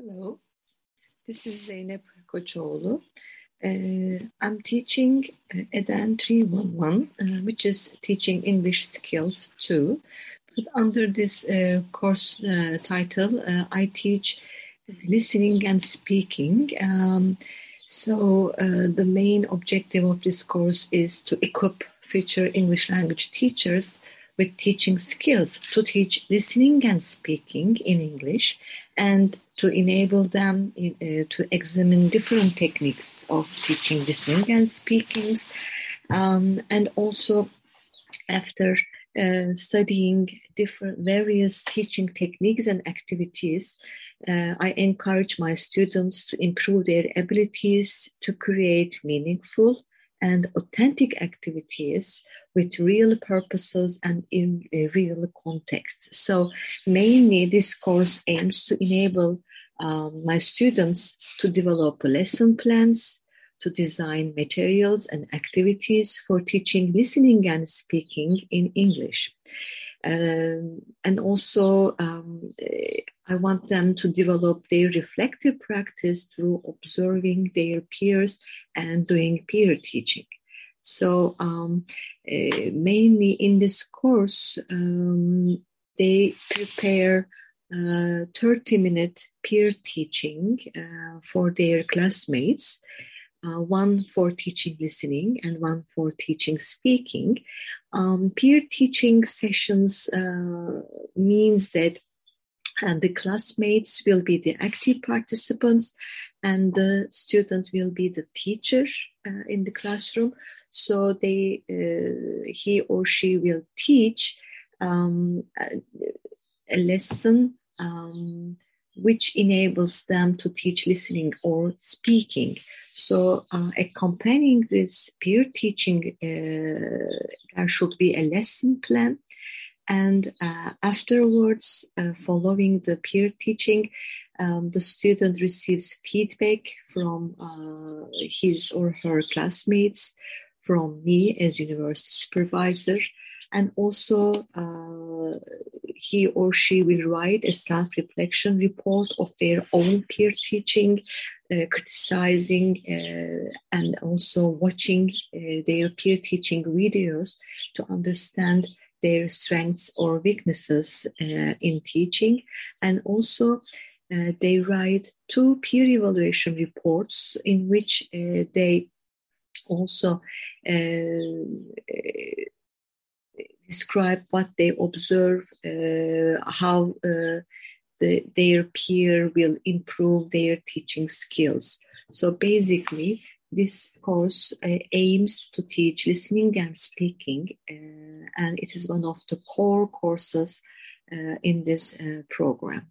Hello, this is Zeynep Koçoğlu. Uh, I'm teaching uh, EDEN 311, uh, which is teaching English skills too. But under this uh, course uh, title, uh, I teach listening and speaking. Um, so the main objective of this course is to equip future English language teachers with teaching skills to teach listening and speaking in English and to enable them in, uh, to examine different techniques of teaching listening and speaking. Um, and also, after uh, studying different various teaching techniques and activities, uh, I encourage my students to improve their abilities to create meaningful and authentic activities with real purposes and in real contexts. So, mainly, this course aims to enable um, my students to develop lesson plans, to design materials and activities for teaching listening and speaking in English. Um, and also, um, I want them to develop their reflective practice through observing their peers and doing peer teaching. So, um, uh, mainly in this course, um, they prepare uh, 30 minute peer teaching uh, for their classmates. Uh, one for teaching listening and one for teaching speaking. Um, peer teaching sessions uh, means that and the classmates will be the active participants and the student will be the teacher uh, in the classroom so they uh, he or she will teach um, a, a, lesson um, which enables them to teach listening or speaking so uh, accompanying this peer teaching uh, there should be a lesson plan. And uh, afterwards, uh, following the peer teaching, um, the student receives feedback from his or her classmates, from me as university supervisor, and also uh, he or she will write a self-reflection report of their own peer teaching, criticizing uh, and also watching uh, their peer teaching videos to understand their strengths or weaknesses uh, in teaching, and also uh, they write two peer evaluation reports in which uh, they also describe what they observe, how the, their peer will improve their teaching skills. So basically, this course uh, aims to teach listening and speaking, uh, and it is one of the core courses uh, in this uh, program.